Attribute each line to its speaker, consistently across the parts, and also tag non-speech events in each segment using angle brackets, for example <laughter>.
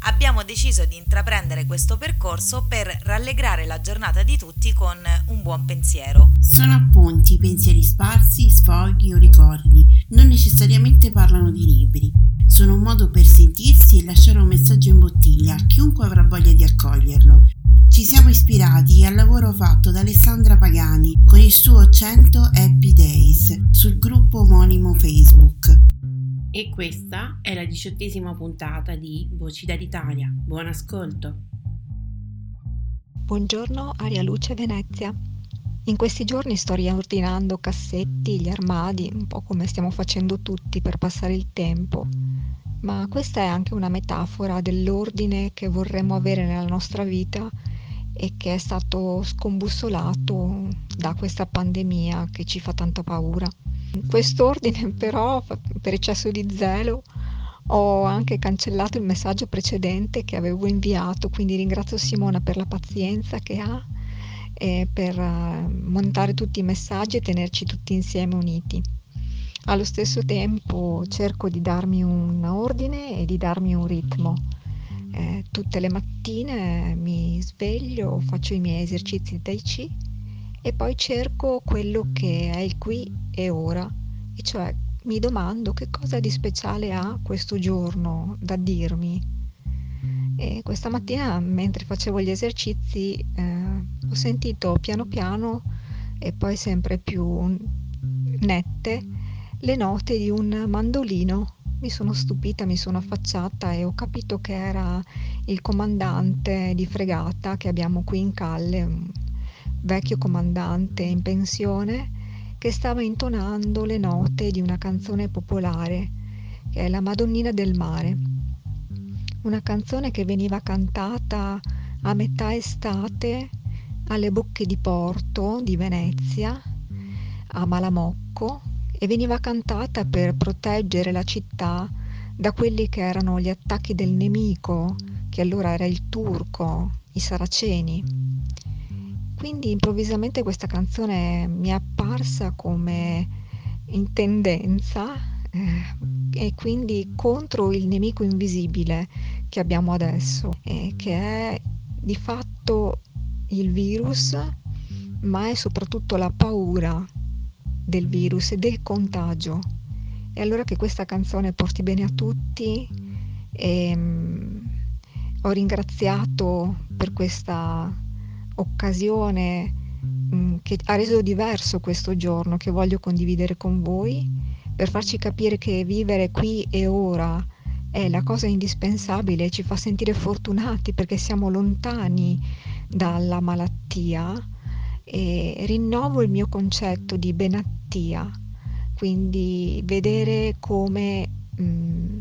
Speaker 1: abbiamo deciso di intraprendere questo percorso per rallegrare la giornata di tutti con un buon pensiero.
Speaker 2: Sono appunti, pensieri sparsi, sfoghi o ricordi, non necessariamente parlano di libri. Sono un modo per sentirsi e lasciare un messaggio in bottiglia a chiunque avrà voglia di accoglierlo. Ci siamo ispirati al lavoro fatto da Alessandra Pagani con il suo 100 Happy Days sul gruppo omonimo Facebook e questa è la diciottesima puntata di Voci dall'Italia. Buon ascolto!
Speaker 3: Buongiorno Aria Luce Venezia. In questi giorni sto riordinando cassetti, gli armadi, un po' come stiamo facendo tutti per passare il tempo, ma questa è anche una metafora dell'ordine che vorremmo avere nella nostra vita e che è stato scombussolato da questa pandemia che ci fa tanta paura quest'ordine <laughs> però, per eccesso di zelo, ho anche cancellato il messaggio precedente che avevo inviato, quindi ringrazio Simona per la pazienza che ha e per uh, montare tutti i messaggi e tenerci tutti insieme uniti. Allo stesso tempo cerco di darmi un ordine e di darmi un ritmo. Eh, tutte le mattine mi sveglio, faccio i miei esercizi Tai Chi e poi cerco quello che è il qui e ora, e cioè mi domando che cosa di speciale ha questo giorno da dirmi. E questa mattina, mentre facevo gli esercizi, eh, ho sentito piano piano e poi sempre più nette le note di un mandolino. Mi sono stupita, mi sono affacciata e ho capito che era il comandante di fregata che abbiamo qui in Calle, vecchio comandante in pensione che stava intonando le note di una canzone popolare che è La Madonnina del Mare, una canzone che veniva cantata a metà estate alle bocche di porto di Venezia, a Malamocco, e veniva cantata per proteggere la città da quelli che erano gli attacchi del nemico, che allora era il turco, i saraceni. Quindi improvvisamente questa canzone mi è apparsa come in tendenza eh, e quindi contro il nemico invisibile che abbiamo adesso, eh, che è di fatto il virus, ma è soprattutto la paura del virus e del contagio. E allora che questa canzone porti bene a tutti e um, ho ringraziato per questa occasione mm, che ha reso diverso questo giorno che voglio condividere con voi per farci capire che vivere qui e ora è la cosa indispensabile ci fa sentire fortunati perché siamo lontani dalla malattia. E rinnovo il mio concetto di benattia, quindi vedere come mh, mm,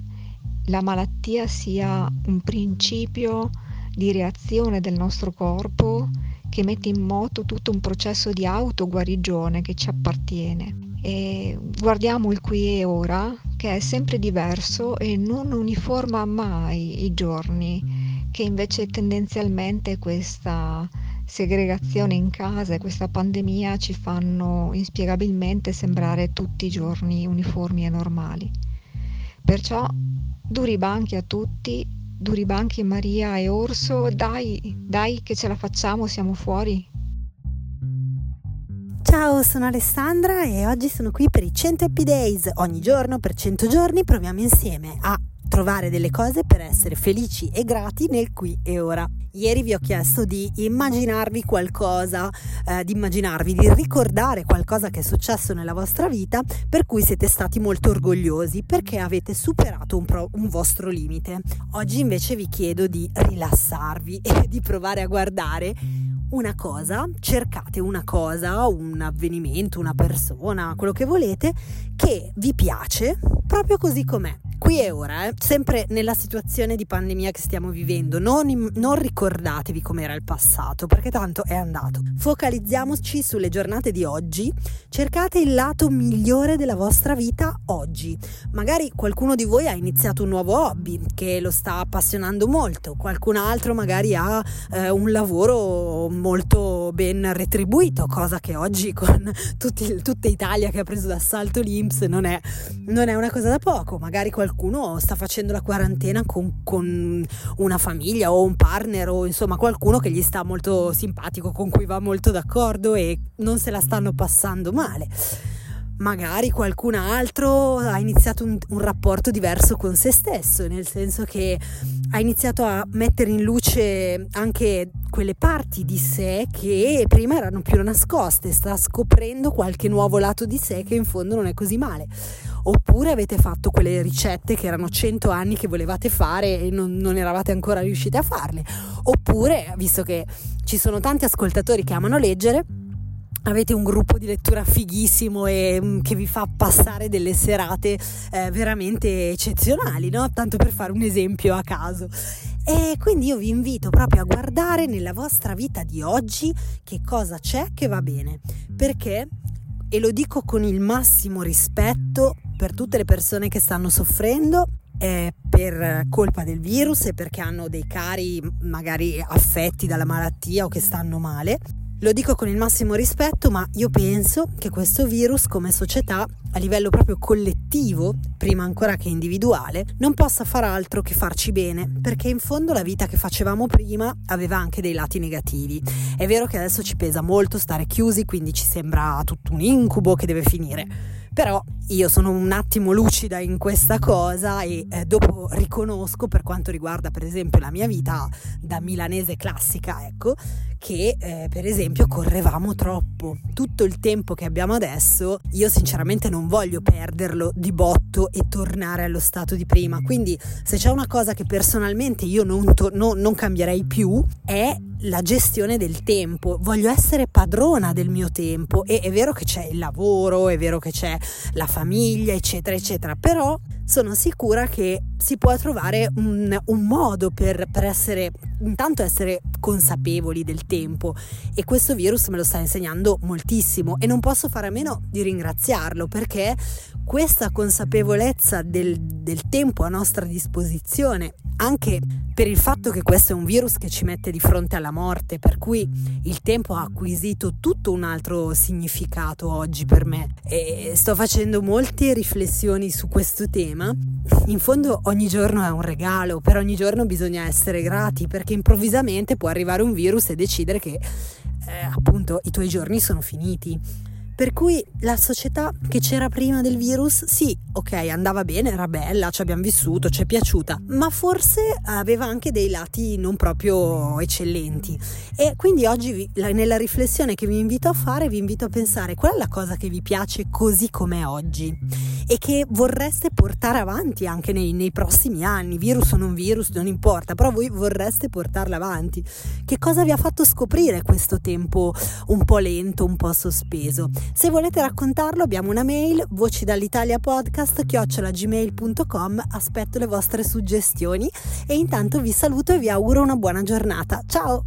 Speaker 3: la malattia sia un principio di reazione del nostro corpo che mette in moto tutto un processo di autoguarigione che ci appartiene. E guardiamo il qui e ora, che è sempre diverso e non uniforma mai i giorni, che invece tendenzialmente questa segregazione in casa e questa pandemia ci fanno inspiegabilmente sembrare tutti i giorni uniformi e normali. Perciò duri banchi a tutti duri banchi Maria e Orso, dai, dai che ce la facciamo, siamo fuori.
Speaker 4: Ciao, sono Alessandra e oggi sono qui per i 100 Happy Days. Ogni giorno per 100 giorni proviamo insieme a trovare delle cose per essere felici e grati nel qui e ora. Ieri vi ho chiesto di immaginarvi qualcosa, eh, di immaginarvi, di ricordare qualcosa che è successo nella vostra vita per cui siete stati molto orgogliosi perché avete superato un, pro, un vostro limite. Oggi invece vi chiedo di rilassarvi <laughs> e di provare a guardare una cosa, cercate una cosa, un avvenimento, una persona, quello che volete, che vi piace proprio così com'è qui e ora, eh, sempre nella situazione di pandemia che stiamo vivendo, non, non ricordatevi com'era il passato, perché tanto è andato. Focalizziamoci sulle giornate di oggi, cercate il lato migliore della vostra vita oggi. Magari qualcuno di voi ha iniziato un nuovo hobby che lo sta appassionando molto, qualcun altro magari ha eh, un lavoro molto ben retribuito, cosa che oggi con <laughs> tutti, tutta Italia che ha preso d'assalto l'Inps non è, non è una cosa da poco, magari qualcuno sta facendo la quarantena con, con, una famiglia o un partner o insomma qualcuno che gli sta molto simpatico, con cui va molto d'accordo e non se la stanno passando male. Magari qualcun altro ha iniziato un, un rapporto diverso con se stesso, nel senso che ha iniziato a mettere in luce anche quelle parti di sé che prima erano più nascoste, sta scoprendo qualche nuovo lato di sé che in fondo non è così male. Oppure avete fatto quelle ricette che erano 100 anni che volevate fare e non, non eravate ancora riusciti a farle, oppure, visto che ci sono tanti ascoltatori che amano leggere, avete un gruppo di lettura fighissimo e mm, che vi fa passare delle serate eh, veramente eccezionali, no? Tanto per fare un esempio a caso. E quindi io vi invito proprio a guardare nella vostra vita di oggi che cosa c'è che va bene, perché e lo dico con il massimo rispetto per tutte le persone che stanno soffrendo eh, per colpa del virus e perché hanno dei cari magari affetti dalla malattia o che stanno male. Lo dico con il massimo rispetto, ma io penso che questo virus come società a livello proprio collettivo, prima ancora che individuale, non possa far altro che farci bene, perché in fondo la vita che facevamo prima aveva anche dei lati negativi. È vero che adesso ci pesa molto stare chiusi, quindi ci sembra tutto un incubo che deve finire. Però io sono un attimo lucida in questa cosa e eh, dopo riconosco per quanto riguarda per esempio la mia vita da milanese classica, ecco, che eh, per esempio correvamo troppo. Tutto il tempo che abbiamo adesso, io sinceramente non voglio perderlo di botto e tornare allo stato di prima. Quindi se c'è una cosa che personalmente io non, to- no, non cambierei più è la gestione del tempo, voglio essere padrona del mio tempo. E è vero che c'è il lavoro, è vero che c'è la famiglia, eccetera, eccetera, però sono sicura che si può trovare un, un modo per, per, essere, intanto essere consapevoli del tempo e questo virus me lo sta insegnando moltissimo e non posso fare a meno di ringraziarlo perché questa consapevolezza del, del tempo a nostra disposizione, anche per il fatto che questo è un virus che ci mette di fronte alla morte, per cui il tempo ha acquisito tutto un altro significato oggi per me e sto facendo molte riflessioni su questo tema. In fondo ogni giorno è un regalo, per ogni giorno bisogna essere grati perché improvvisamente può arrivare un virus e decidere che eh, appunto i tuoi giorni sono finiti. Per cui la società che c'era prima del virus, sì, ok, andava bene, era bella, ci abbiamo vissuto, ci è piaciuta, ma forse aveva anche dei lati non proprio eccellenti. E quindi oggi vi, nella riflessione che vi invito a fare, vi invito a pensare qual è la cosa che vi piace così com'è oggi e che vorreste portare avanti anche nei, nei prossimi anni, virus o non virus, non importa, però voi vorreste portarla avanti. Che cosa vi ha fatto scoprire questo tempo un po' lento, un po' sospeso? Se volete raccontarlo abbiamo una mail voci dall'Italia podcast chiocciolagmail.com aspetto le vostre suggestioni e intanto vi saluto e vi auguro una buona giornata. Ciao!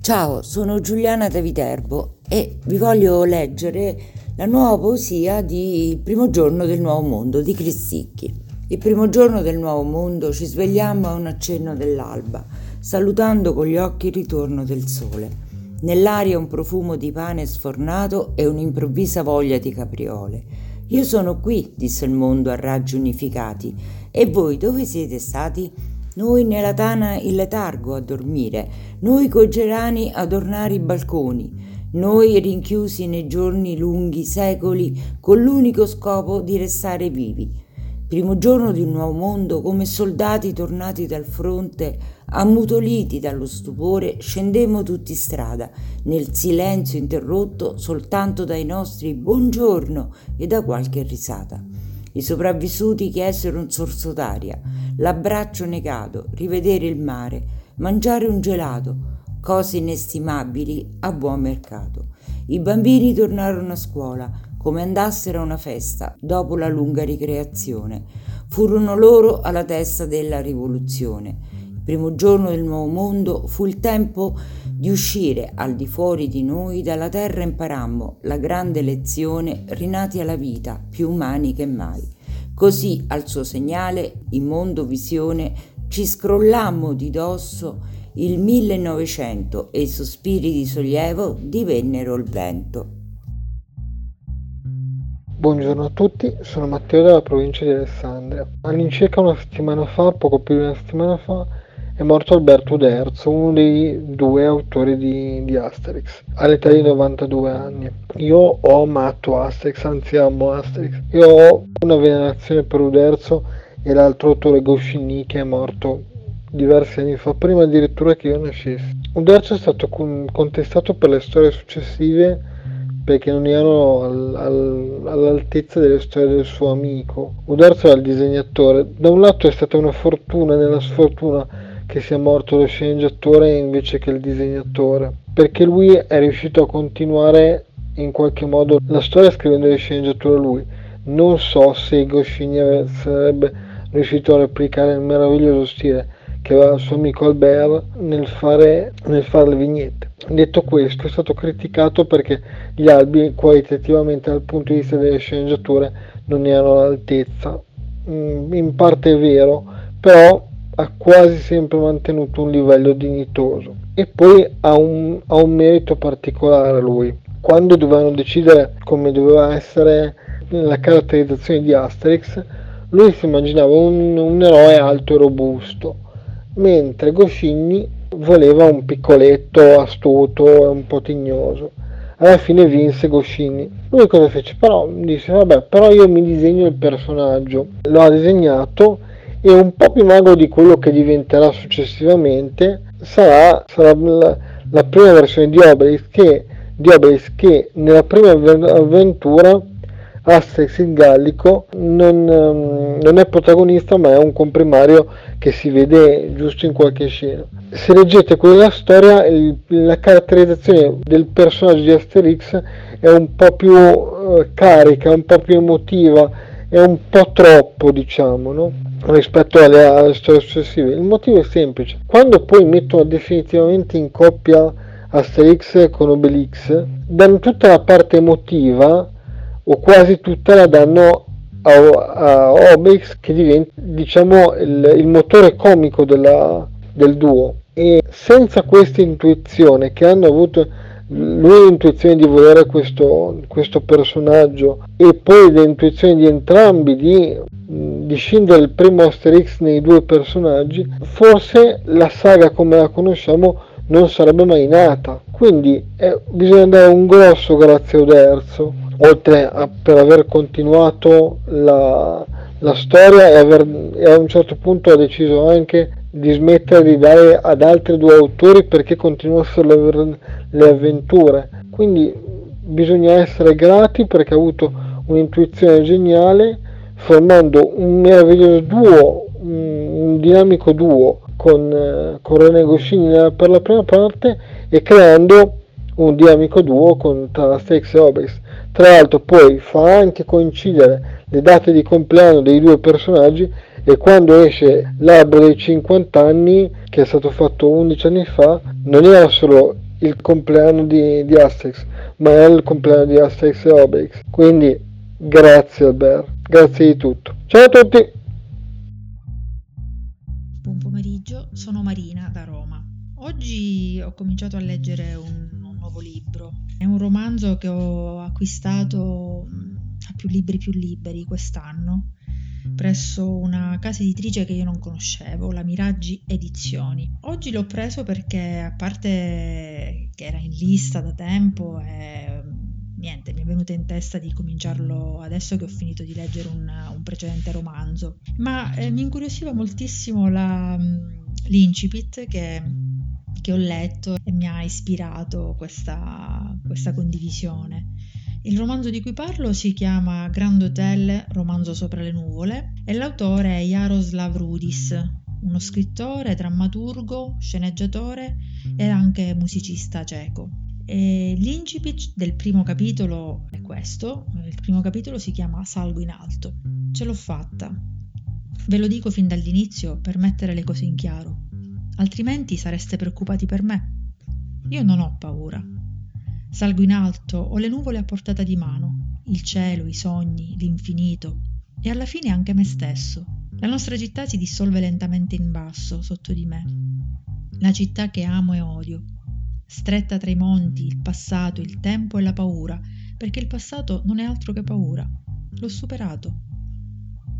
Speaker 5: Ciao, sono Giuliana da Viterbo e vi voglio leggere la nuova poesia di Il primo giorno del nuovo mondo di Cristicchi. Il primo giorno del nuovo mondo ci svegliamo a un accenno dell'alba, salutando con gli occhi il ritorno del sole. Nell'aria un profumo di pane sfornato e un'improvvisa voglia di capriole. Io sono qui, disse il mondo a raggi unificati. E voi dove siete stati? Noi nella tana in letargo a dormire, noi coi gerani ad ornare i balconi, noi rinchiusi nei giorni lunghi secoli con l'unico scopo di restare vivi. Primo giorno di un nuovo mondo, come soldati tornati dal fronte, ammutoliti dallo stupore, scendemmo tutti strada, nel silenzio interrotto soltanto dai nostri buongiorno e da qualche risata. I sopravvissuti chiesero un sorso d'aria, l'abbraccio negato, rivedere il mare, mangiare un gelato, cose inestimabili a buon mercato. I bambini tornarono a scuola, come andassero a una festa dopo la lunga ricreazione. Furono loro alla testa della rivoluzione. Primo giorno del nuovo mondo fu il tempo di uscire al di fuori di noi dalla terra imparammo la grande lezione rinati alla vita, più umani che mai. Così al suo segnale, in mondo visione, ci scrollammo di dosso il 1900 e i sospiri di sollievo divennero il vento.
Speaker 6: Buongiorno a tutti, sono Matteo della provincia di Alessandria. All'incirca una settimana fa, poco più di una settimana fa, è morto Alberto Uderzo, uno dei due autori di, di, Asterix, all'età di 92 anni. Io ho amato Asterix, anzi amo Asterix. Io ho una venerazione per Uderzo e l'altro autore Goscinny che è morto diversi anni fa, prima addirittura che io nascessi. Uderzo è stato contestato per le storie successive perché non erano al, al, all'altezza delle storie del suo amico. Uderzo era il disegnatore. Da un lato è stata una fortuna nella sfortuna che sia morto lo sceneggiatore invece che il disegnatore, perché lui è riuscito a continuare in qualche modo la storia scrivendo le sceneggiature lui. Non so se Goscinny sarebbe riuscito a replicare il meraviglioso stile che aveva il suo amico Albert nel fare, nel fare le vignette. Detto questo, è stato criticato perché gli albi qualitativamente dal punto di vista delle sceneggiature non erano all'altezza. Mm, in parte è vero, però ha quasi sempre mantenuto un livello dignitoso. E poi ha un, ha un merito particolare lui. Quando dovevano decidere come doveva essere la caratterizzazione di Asterix, lui si immaginava un, un eroe alto e robusto mentre Goscinny voleva un piccoletto astuto e un po' tignoso. Alla fine vinse Goscinny. Lui cosa fece? Però disse, vabbè, però io mi disegno il personaggio. Lo ha disegnato e un po' più magro di quello che diventerà successivamente sarà, sarà la, la, prima versione di Obelix che, di Obelix che nella prima avventura Asterix il Gallico non, um, non, è protagonista ma è un comprimario che si vede giusto in qualche scena. Se leggete quella storia il, la caratterizzazione del personaggio di Asterix è un po' più uh, carica, un po' più emotiva, è un po' troppo diciamo no? rispetto alle, alle storie successive. Il motivo è semplice, quando poi mettono definitivamente in coppia Asterix con Obelix, danno tutta la parte emotiva o quasi tutta la danno a, a Obelix che diventa diciamo il, il motore comico della, del duo e senza questa intuizione che hanno avuto lui l'intuizione di volere questo, questo personaggio e poi l'intuizione di entrambi di, di scindere il primo Asterix nei due personaggi forse la saga come la conosciamo non sarebbe mai nata. Quindi eh, bisogna dare un grosso grazie a Uderzo oltre a per aver continuato la, la storia e, aver, e, a un certo punto ha deciso anche di smettere di dare ad altri due autori perché continuassero le, avventure. Quindi bisogna essere grati perché ha avuto un'intuizione geniale formando un meraviglioso duo, un, dinamico duo con, eh, con René Goscinny per la prima parte e creando un dinamico duo con tra Asterix e Obelix tra l'altro poi fa anche coincidere le date di compleanno dei due personaggi e quando esce l'albero dei 50 anni, che è stato fatto 11 anni fa, non era solo il compleanno di, di Asterix, ma era il compleanno di Asterix e Obelix. Quindi grazie Albert, grazie di tutto. Ciao a tutti!
Speaker 7: Buon pomeriggio, sono Marina da Roma. Oggi ho cominciato a leggere un, un nuovo libro è un romanzo che ho acquistato a più libri più liberi quest'anno presso una casa editrice che io non conoscevo, la Miraggi Edizioni. Oggi l'ho preso perché a parte che era in lista da tempo e niente, mi è venuta in testa di cominciarlo adesso che ho finito di leggere un, un precedente romanzo. Ma eh, mi incuriosiva moltissimo la, mm, l'incipit che, che, ho letto e mi ha ispirato questa, questa condivisione. Il romanzo di cui parlo si chiama Grand Hotel, romanzo sopra le nuvole, e l'autore è Jaroslav Rudis, uno scrittore, drammaturgo, sceneggiatore e anche musicista ceco. L'incipit del primo capitolo è questo, il primo capitolo si chiama Salgo in alto. Ce l'ho fatta. Ve lo dico fin dall'inizio per mettere le cose in chiaro, altrimenti sareste preoccupati per me. Io non ho paura. Salgo in alto, ho le nuvole a portata di mano, il cielo, i sogni, l'infinito e alla fine anche me stesso. La nostra città si dissolve lentamente in basso, sotto di me. La città che amo e odio, stretta tra i monti, il passato, il tempo e la paura, perché il passato non è altro che paura. L'ho superato.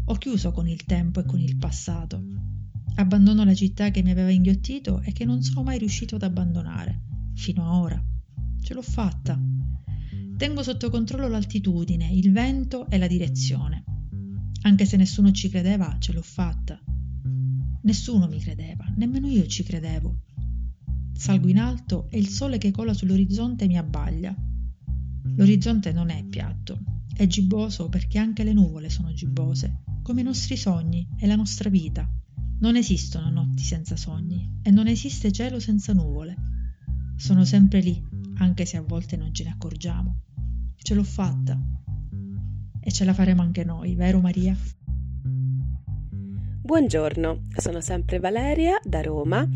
Speaker 7: Ho chiuso con il tempo e con il passato. Abbandono la città che mi aveva inghiottito e che non sono mai riuscito ad abbandonare, fino a ora. Ce l'ho fatta. Tengo sotto controllo l'altitudine, il vento e la direzione. Anche se nessuno ci credeva, ce l'ho fatta. Nessuno mi credeva, nemmeno io ci credevo. Salgo in alto e il sole che cola sull'orizzonte mi abbaglia. L'orizzonte non è piatto, è gibboso perché anche le nuvole sono gibbose, come i nostri sogni e la nostra vita. Non esistono notti senza sogni e non esiste cielo senza nuvole. Sono sempre lì, anche se a volte non ce ne accorgiamo. Ce l'ho fatta. E ce la faremo anche noi, vero Maria?
Speaker 8: Buongiorno, sono sempre Valeria da Roma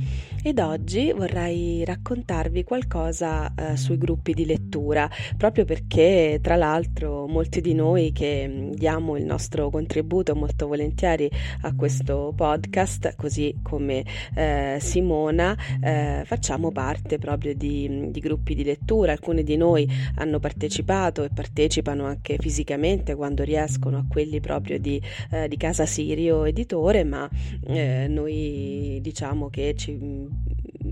Speaker 8: ed oggi vorrei raccontarvi qualcosa eh, sui gruppi di lettura, proprio perché tra l'altro molti di noi che mm, diamo il nostro contributo molto volentieri a questo podcast, così come eh, Simona, eh, facciamo parte proprio di, mm, di gruppi di lettura. Alcuni di noi hanno partecipato e partecipano anche fisicamente quando riescono a quelli proprio di, eh, di Casa Sirio Editore ma eh, noi diciamo che ci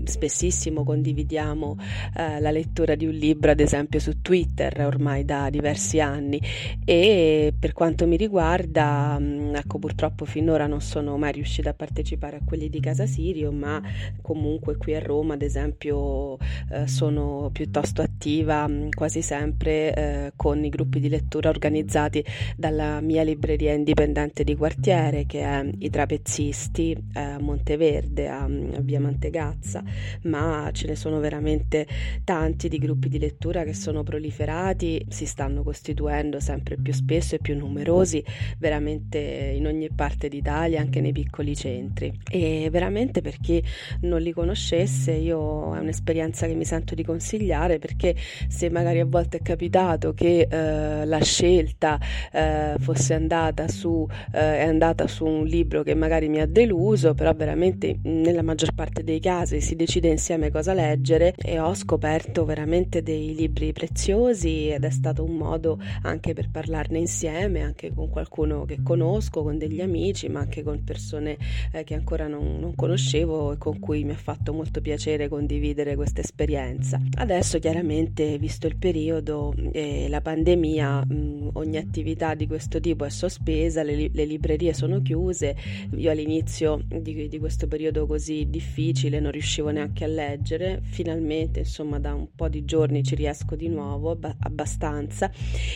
Speaker 8: spessissimo condividiamo eh, la lettura di un libro, ad esempio su Twitter, ormai da diversi anni. E per quanto mi riguarda, mh, mm, ecco, purtroppo finora non sono mai riuscita a partecipare a quelli di Casa Sirio, ma comunque qui a Roma, ad esempio, eh, sono piuttosto attiva mh, mm, quasi sempre eh, con i gruppi di lettura organizzati dalla mia libreria indipendente di quartiere, che è I Trapezzisti a Monteverde, a, a Via Mantegazza ma ce ne sono veramente tanti di gruppi di lettura che sono proliferati, si stanno costituendo sempre più spesso e più numerosi, veramente in ogni parte d'Italia, anche nei piccoli centri. E veramente per chi non li conoscesse, io è un'esperienza che mi sento di consigliare perché se magari a volte è capitato che eh, la scelta eh, fosse andata su, eh, è andata su un libro che magari mi ha deluso, però veramente nella maggior parte dei casi si decide insieme cosa leggere e ho scoperto veramente dei libri preziosi ed è stato un modo anche per parlarne insieme, anche con qualcuno che conosco, con degli amici, ma anche con persone eh, che ancora non, non, conoscevo e con cui mi ha fatto molto piacere condividere questa esperienza. Adesso chiaramente, visto il periodo e la pandemia, mh, ogni attività di questo tipo è sospesa, le, le librerie sono chiuse, io all'inizio di, di questo periodo così difficile non riuscivo neanche a leggere, finalmente insomma da un po' di giorni ci riesco di nuovo abbastanza.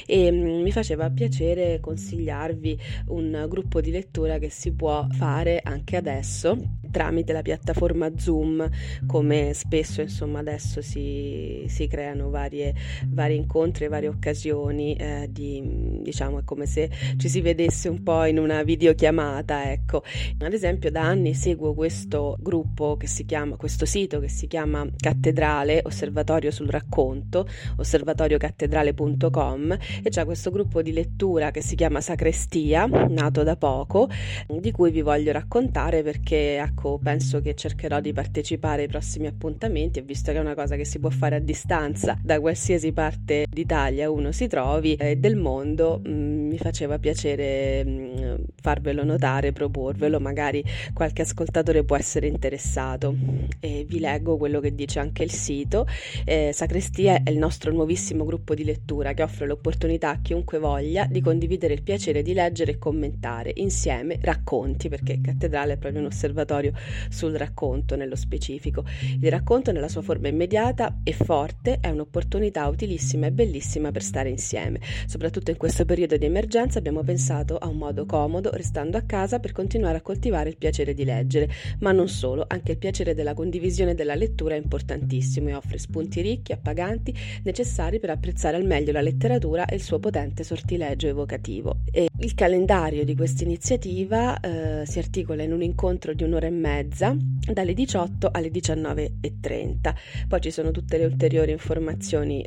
Speaker 8: E mm, mi faceva piacere consigliarvi un gruppo di lettura che si può fare anche adesso tramite la piattaforma Zoom, come spesso insomma adesso si, si creano varie, vari incontri varie occasioni eh, di diciamo è come se ci si vedesse un po' in una videochiamata, ecco. Ad esempio da anni seguo questo gruppo che si chiama, questo sito che si chiama Cattedrale Osservatorio sul racconto, osservatoriocattedrale.com e c'è questo gruppo di lettura che si chiama Sacrestia, nato da poco, di cui vi voglio raccontare perché ecco, penso che cercherò di partecipare ai prossimi appuntamenti e visto che è una cosa che si può fare a distanza da qualsiasi parte d'Italia uno si trovi e eh, del mondo, mh, mm, mi faceva piacere mh, mm, farvelo notare, proporvelo, magari qualche ascoltatore può essere interessato. E vi leggo quello che dice anche il sito. Eh, Sacrestia è il nostro nuovissimo gruppo di lettura che offre l'opportunità a chiunque voglia di condividere il piacere di leggere e commentare insieme racconti, perché Cattedrale è proprio un osservatorio sul racconto nello specifico. Il racconto nella sua forma immediata e forte è un'opportunità utilissima e bellissima per stare insieme. Soprattutto in questo periodo di emergenza abbiamo pensato a un modo comodo, restando a casa, per continuare a coltivare il piacere di leggere, ma non solo, anche il piacere della condivisione della lettura è importantissimo e offre spunti ricchi, appaganti, necessari per apprezzare al meglio la letteratura e il suo potente sortilegio evocativo. E il calendario di questa iniziativa eh, si articola in un incontro di un'ora e mezza dalle 18 alle 19.30. Poi ci sono tutte le ulteriori informazioni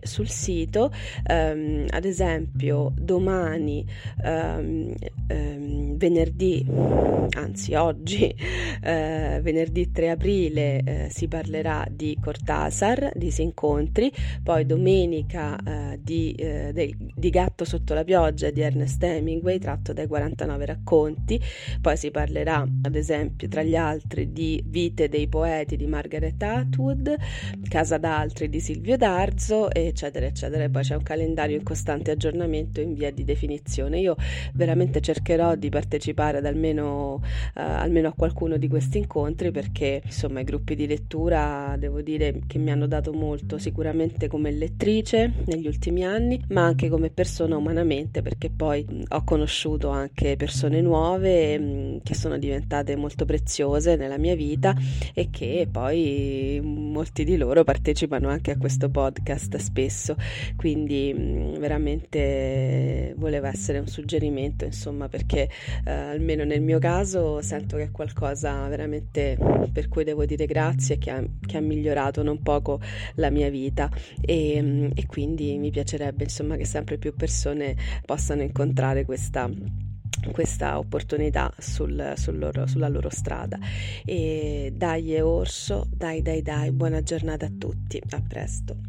Speaker 8: sul sito, um, ad esempio domani, um, um, venerdì, anzi oggi, uh, venerdì 3 aprile, uh, si parlerà di Cortasar, di Sincontri, poi domenica uh, di, del, di Gatto sotto la pioggia di Ernest Hemingway, tratto dai 49 racconti, poi si parlerà ad esempio tra gli altri di Vite dei poeti di Margaret Atwood, Casa d'altri di Silvio Darzo, eccetera, eccetera. Poi c'è un calendario in costante aggiornamento in via di definizione. Io veramente cercherò di partecipare ad almeno, uh, almeno a qualcuno di questi incontri perché insomma i gruppi di lettura devo dire che mi hanno dato molto sicuramente come lettrice negli ultimi anni, ma anche come persona umanamente perché poi ho conosciuto anche persone nuove mh, che sono diventate molto preziose nella mia vita e che poi molti di loro partecipano anche a questo podcast spesso, quindi mm, veramente voleva essere un suggerimento, insomma, perché eh, almeno nel mio caso sento che è qualcosa veramente per cui devo dire grazie che ha, che ha migliorato non poco la mia vita. E, mm, e quindi mi piacerebbe insomma che sempre più persone possano incontrare questa questa opportunità sul, sul loro, sulla loro strada. E dai orso, dai dai dai, buona giornata a tutti, a presto.